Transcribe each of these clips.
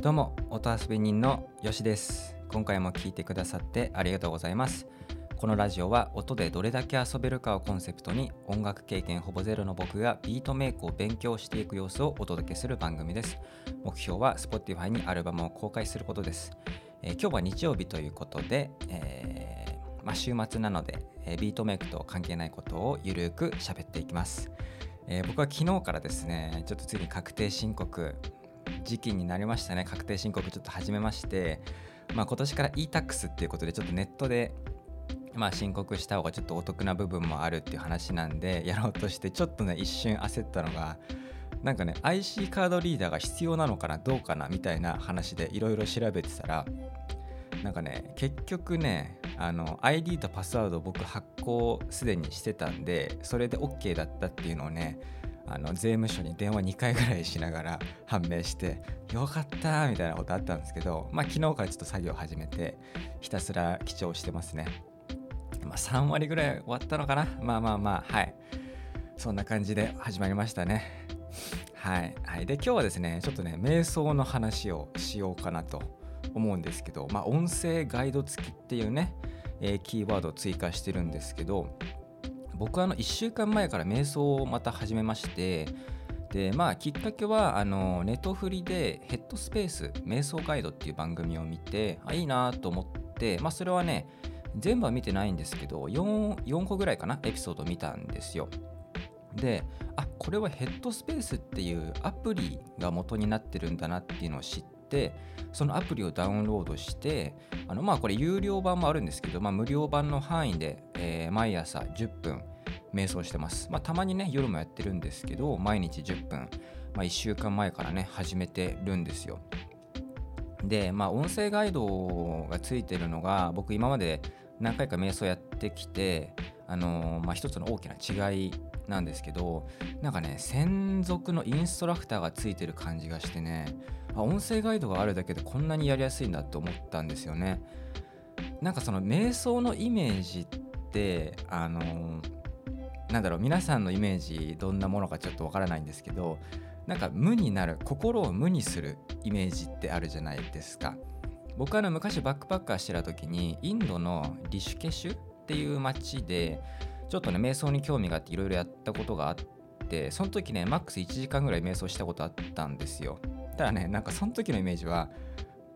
どうも音遊び人のよしです。今回も聞いてくださってありがとうございます。このラジオは音でどれだけ遊べるかをコンセプトに音楽経験ほぼゼロの僕がビートメイクを勉強していく様子をお届けする番組です。目標は Spotify にアルバムを公開することです、えー、今日は日曜日ということで、えー、まあ、週末なので、えー、ビートメイクと関係ないことをゆるく喋っていきます、え僕は昨日からですねちょっとついに確定申告時期になりましたね。確定申告ちょっと始めまして、まあ、今年から e-tax っていうことでちょっとネットでまあ申告した方がちょっとお得な部分もあるっていう話なんで やろうとしてちょっとね一瞬焦ったのがなんかね IC カードリーダーが必要なのかなどうかなみたいな話でいろいろ調べてたらなんかね結局ねあの ID とパスワード僕発行すでにしてたんでそれで OK だったっていうのをねあの税務署に電話2回ぐらいしながら 判明してよかったみたいなことあったんですけどまあ昨日からちょっと作業始めてひたすら記帳してますね。まあ3割ぐらい終わったのかな？まあまあまあはい。そんな感じで始まりましたね。はい、はい、で今日はですねちょっとね瞑想の話をしようかなと思うんですけどまあ音声ガイド付きっていうね、え、キーワードを追加してるんですけど僕はあの1週間前から瞑想をまた始めましてでまあきっかけはあのネトフリでヘッドスペース瞑想ガイドっていう番組を見てあいいなと思ってまあそれはね全部は見てないんですけど 4, 4個ぐらいかなエピソード見たんですよ。であこれはヘッドスペースっていうアプリが元になってるんだなっていうのを知ってそのアプリをダウンロードしてあのまあこれ有料版もあるんですけど、まあ、無料版の範囲で、えー、毎朝10分瞑想してます。まあ、たまにね、夜もやってるんですけど、毎日10分、まあ、1週間前からね、始めてるんですよ。で、まあ、音声ガイドがついてるのが、僕今まで何回か瞑想やってきて、あのー、まあ、一つの大きな違いなんですけど、なんかね、専属のインストラクターがついてる感じがしてね、あ音声ガイドがあるだけでこんなにやりやすいんだって思ったんですよね。なんかその瞑想のイメージってあのーなんだろう皆さんのイメージどんなものかちょっとわからないんですけどなんか無になる心を無にするイメージってあるじゃないですか僕はあの昔バックパッカーしてた時にインドのリシュケシュっていう街でちょっとね瞑想に興味があっていろいろやったことがあってその時ねマックス1時間ぐらい瞑想したことあったんですよ。ただねなんかその時のイメージは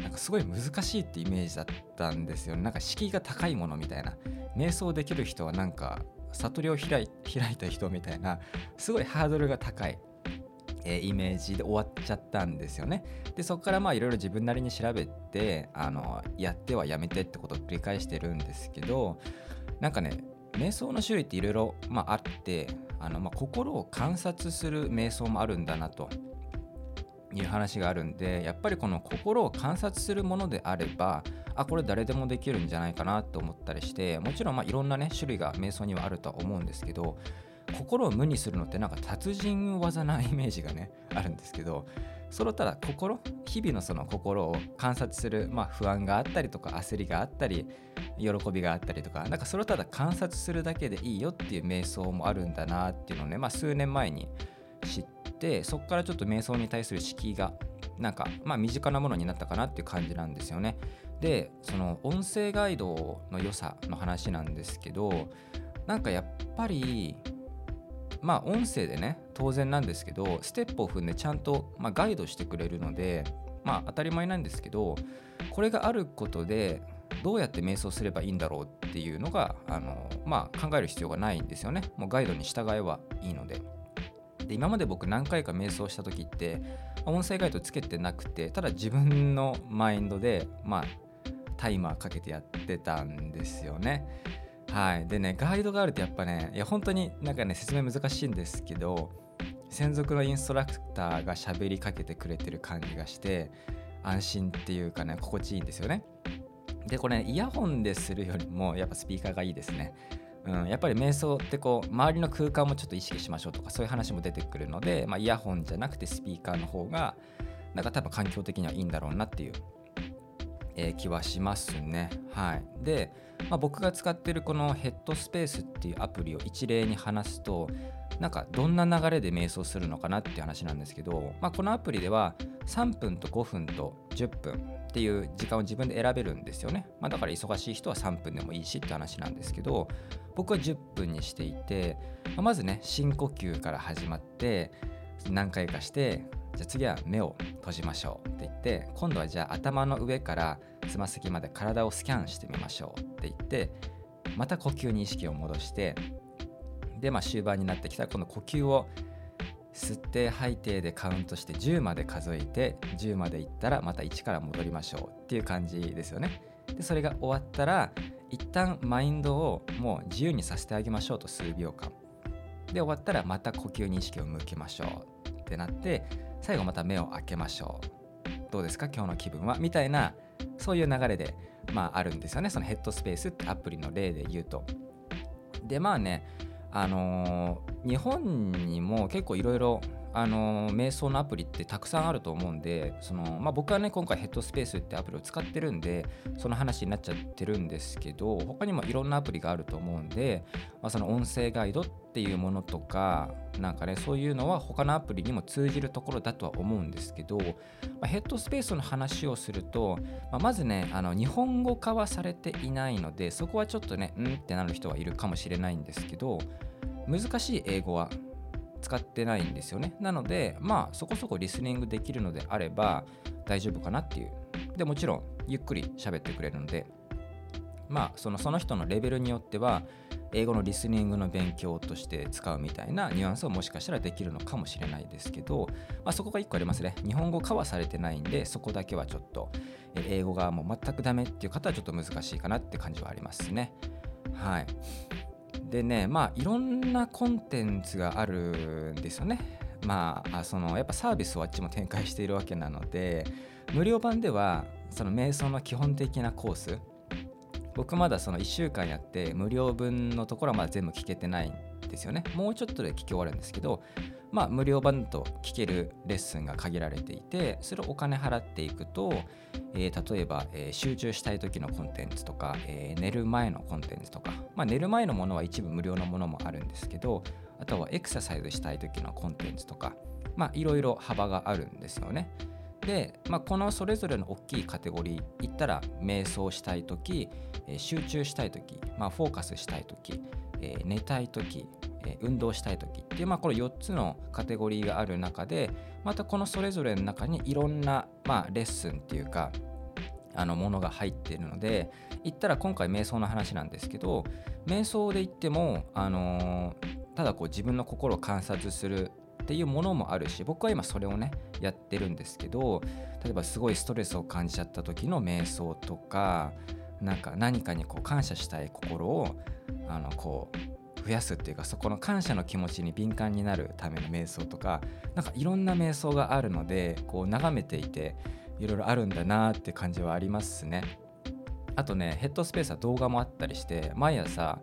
なんかすごい難しいってイメージだったんですよなんか敷居が高いものみたいな。瞑想できる人はなんか悟りを開い開いた人みたいなすごいハードルが高い、イメージで終わっちゃったんですよね。でそこからまあいろいろ自分なりに調べてあのやってはやめてってことを繰り返してるんですけどなんかね瞑想の種類っていろいろあってあの、まあ、心を観察する瞑想もあるんだなという話があるんでやっぱりこの心を観察するものであればあこれ誰でもできるんじゃないかなと思ったりしてもちろんまいろんなね種類が瞑想にはあるとは思うんですけど心を無にするのってなんか達人技なイメージがねあるんですけどそれをただ心日々のその心を観察する、まあ、不安があったりとか焦りがあったり喜びがあったりとかなんかそれをただ観察するだけでいいよっていう瞑想もあるんだなっていうのをね、まあ、数年前に知ってそこからちょっと瞑想に対する敷居がなんかまあ身近なものになったかなっていう感じなんですよね。でその音声ガイドの良さの話なんですけどなんかやっぱりまあ音声でね当然なんですけどステップを踏んでちゃんと、まあ、ガイドしてくれるのでまあ当たり前なんですけどこれがあることでどうやって瞑想すればいいんだろうっていうのがあの、まあ、考える必要がないんですよねもうガイドに従えばいいので。で今まで僕何回か瞑想した時って音声ガイドつけてなくてただ自分のマインドでまあタイマーかけてやってたんですよね。はい、でねガイドがあるとやっぱねいや本当になんかね説明難しいんですけど専属のインストラクターが喋りかけてくれてる感じがして安心っていうかね心地いいんですよね。でこれ、ね、イヤホンでするよりもやっぱスピーカーがいいですね。うん、やっぱり瞑想ってこう周りの空間もちょっと意識しましょうとかそういう話も出てくるので、まあ、イヤホンじゃなくてスピーカーの方がなんか多分環境的にはいいんだろうなっていうえー、気はしますね。はい、で、まあ、僕が使ってるこのヘッドスペースっていうアプリを一例に話すとなんかどんな流れで瞑想するのかなっていう話なんですけど、まあ、このアプリでは3分と5分と10分っていう時間を自分で選べるんですよね、まあ、だから忙しい人は3分でもいいしって話なんですけど僕は10分にしていて、まあ、まずね深呼吸から始まって何回かしてじゃあ次は目を閉じましょうって言って今度はじゃあ頭の上からつま先まで体をスキャンしてみましょうって言ってまた呼吸に意識を戻してで、まあ、終盤になってきたらこの呼吸を吸って吐いてでカウントして10まで数えて10までいったらまた1から戻りましょうっていう感じですよね。でそれが終わったら一旦マインドをもう自由にさせてあげましょうと数秒間。で終わったらまた呼吸に意識を向けましょうってなって最後また目を開けましょう。どうですか？今日の気分は？みたいなそういう流れで、まあ、あるんですよねそのヘッドスペースってアプリの例で言うと。でまあねあのー、日本にも結構いろいろあの瞑想のアプリってたくさんあると思うんでその、まあ、僕はね今回ヘッドスペースってアプリを使ってるんでその話になっちゃってるんですけど他にもいろんなアプリがあると思うんで、まあ、その音声ガイドっていうものとかなんかねそういうのは他のアプリにも通じるところだとは思うんですけど、まあ、ヘッドスペースの話をすると、まあ、まずねあの日本語化はされていないのでそこはちょっとねうんってなる人はいるかもしれないんですけど難しい英語は使ってないんですよねなのでまあそこそこリスニングできるのであれば大丈夫かなっていうでもちろんゆっくり喋ってくれるのでまあそのその人のレベルによっては英語のリスニングの勉強として使うみたいなニュアンスをもしかしたらできるのかもしれないですけど、まあ、そこが1個ありますね。日本語化はされてないんで、そこだけはちょっと、英語がもう全くダメっていう方はちょっと難しいかなって感じはありますね。はい。でねまあいろんなコンテンツがあるんですよね。まあそのやっぱサービスをあっちも展開しているわけなので無料版ではその瞑想の基本的なコース僕まだその1週間やって無料分のところはまだ全部聞けてないですよねもうちょっとで聞き終わるんですけどまあ無料版と聞けるレッスンが限られていてそれをお金払っていくと、えー、例えば、えー、集中したい時のコンテンツとか、えー、寝る前のコンテンツとかまあ、寝る前のものは一部無料のものもあるんですけどあとはエクササイズしたい時のコンテンツとかまあいろいろ幅があるんですよね。で、まあ、このそれぞれの大きいカテゴリー言ったら瞑想したい時、集中したい時、まあ、フォーカスしたい時、寝たい時、運動したい時っていう、まあ、この4つのカテゴリーがある中でまたこのそれぞれの中にいろんな、まあ、レッスンっていうかあのものが入っているので言ったら今回瞑想の話なんですけど瞑想で言っても、あの、ただこう自分の心を観察するっていうものもあるし僕は今それをねやってるんですけど例えばすごいストレスを感じちゃった時の瞑想とかなんか何かにこう感謝したい心をあのこう増やすっていうかそこの感謝の気持ちに敏感になるための瞑想とかなんかいろんな瞑想があるのでこう眺めていていろいろあるんだなって感じはありますね。あとねヘッドスペースは動画もあったりして毎朝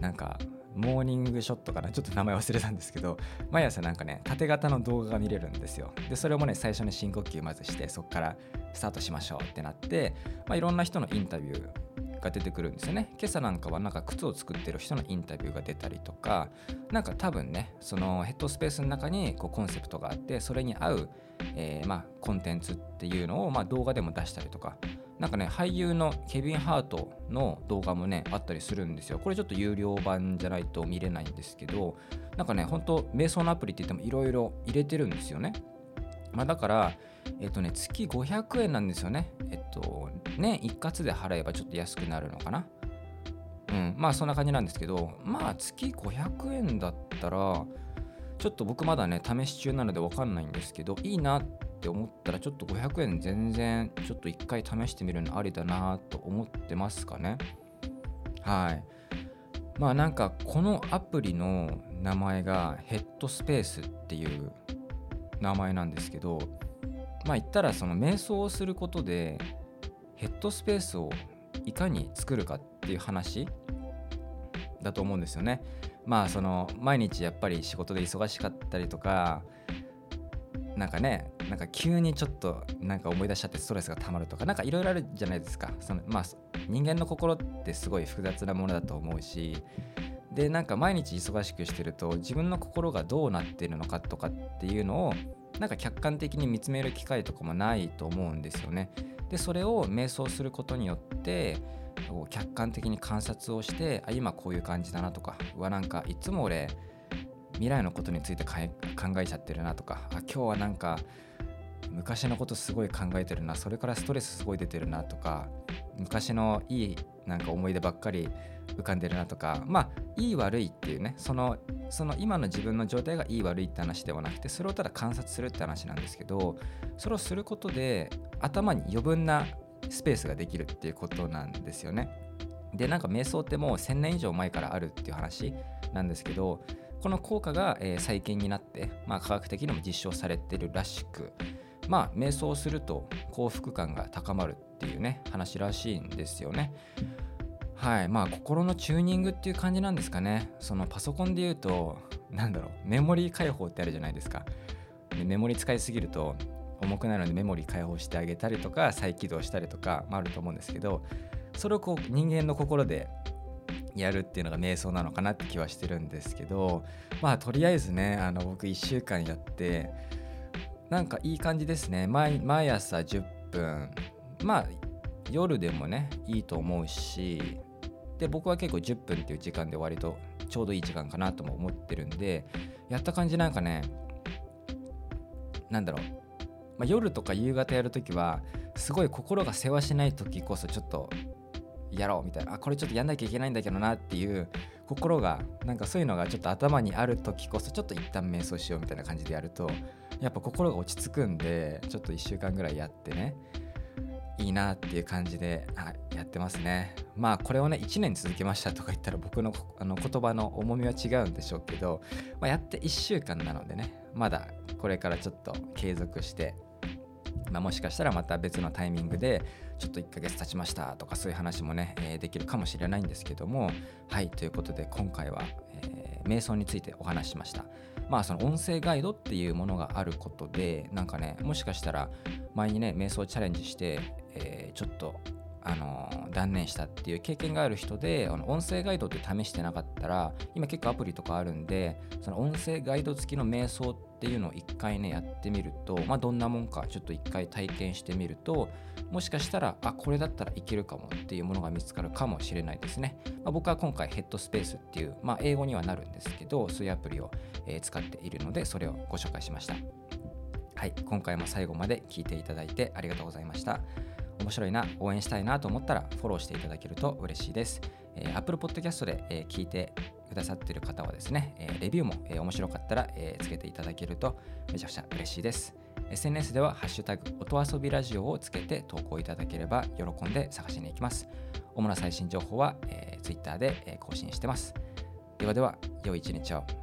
なんかモーニングショットかな。ちょっと名前忘れたんですけど毎朝なんかね縦型の動画が見れるんですよ。でそれもね最初に深呼吸まずしてそこからスタートしましょうってなって、まあ、いろんな人のインタビューが出てくるんですよね。今朝なんかはなんか靴を作ってる人のインタビューが出たりとかなんか多分ねそのヘッドスペースの中にこうコンセプトがあってそれに合うえー、ま、コンテンツっていうのを、ま、動画でも出したりとかなんかね俳優のケビン・ハートの動画もねあったりするんですよこれちょっと有料版じゃないと見れないんですけどなんかねほんと瞑想のアプリって言ってもいろいろ入れてるんですよねまあ、だから、えっとね、月500円なんですよね。えっと、年一括で払えばちょっと安くなるのかな。うん、まあそんな感じなんですけど、まあ月500円だったら、ちょっと僕まだね、試し中なので分かんないんですけど、いいなってって思ったら、ちょっと500円全然、ちょっと一回試してみるのありだなと思ってますかね。はい。まあなんか、このアプリの名前がヘッドスペースっていう名前なんですけど、まあ言ったらその瞑想をすることでヘッドスペースをいかに作るかっていう話だと思うんですよね。まあその毎日やっぱり仕事で忙しかったりとかなんかねなんか急にちょっとなんか思い出しちゃってストレスがたまるとかなんかいろいろあるじゃないですかそのまあ人間の心ってすごい複雑なものだと思うしでなんか毎日忙しくしてると自分の心がどうなってるのかとかっていうのをなんか客観的に見つめる機会とかもないと思うんですよね。でそれを瞑想することによって客観的に観察をしてあ今こういう感じだなとかうわなんかいつも俺未来のことについて考えちゃってるなとかあ今日はなんか昔のことすごい考えてるなそれからストレスすごい出てるなとか昔のいいなんか思い出ばっかり浮かんでるなとかまあいい悪いっていうねそのその今の自分の状態がいい悪いって話ではなくてそれをただ観察するって話なんですけどそれをすることで頭に余分なスペースができるっていうことなんですよね。でなんか瞑想ってもう1000年以上前からあるっていう話なんですけどこの効果が、えー、再建になって、まあ、科学的にも実証されてるらしくまあ瞑想すると幸福感が高まるっていうね話らしいんですよね。はい。まあ心のチューニングっていう感じなんですかね。そのパソコンで言うとなんだろうメモリー解放ってあるじゃないですか。でメモリ使いすぎると重くなるのでメモリ解放してあげたりとか再起動したりとかもあると思うんですけどそれをこう人間の心でやるっていうのが瞑想なのかなって気はしてるんですけどまあとりあえずねあの僕1週間やってなんかいい感じですね。毎朝10分まあ夜でもねいいと思うしで僕は結構10分っていう時間で割とちょうどいい時間かなとも思ってるんでやった感じなんかねなんだろう、まあ、夜とか夕方やるときはすごい心が世話しない時こそちょっとやろうみたいな。あこれちょっとやんなきゃいけないんだけどなっていう心がなんかそういうのがちょっと頭にある時こそちょっと一旦瞑想しようみたいな感じでやるとやっぱ心が落ち着くんでちょっと1週間ぐらいやってねいいなっていう感じでやってますね。まあこれをね1年続けましたとか言ったら僕のあの言葉の重みは違うんでしょうけど、まあ、やって1週間なのでねまだこれからちょっと継続してまあ、もしかしたらまた別のタイミングでちょっと1ヶ月経ちましたとかそういう話もね、えー、できるかもしれないんですけどもはいということで今回は、えー、瞑想についてお話ししました。まあその音声ガイドっていうものがあることでなんかねもしかしたら前にね瞑想チャレンジして、えー、ちょっとあの断念したっていう経験がある人であの音声ガイドって試してなかったら今結構アプリとかあるんでその音声ガイド付きの瞑想っていうのを一回ねやってみると、まあ、どんなもんかちょっと一回体験してみるともしかしたらあこれだったらいけるかもっていうものが見つかるかもしれないですね、まあ、僕は今回ヘッドスペースっていう、まあ、英語にはなるんですけどそういうアプリを、えー、使っているのでそれをご紹介しました。はい今回も最後まで聞いていただいてありがとうございました。面白いな、応援したいなと思ったらフォローしていただけると嬉しいです。えー、Apple Podcast で、えー、聞いてくださっている方はですね、え、レビューも、えー、面白かったら、え、つけていただけるとめちゃくちゃ嬉しいです。SNS ではハッシュタグ音遊びラジオをつけて投稿いただければ喜んで探しに行きます。主な最新情報は、え、Twitter で、え、更新してます。ではでは、良い一日を。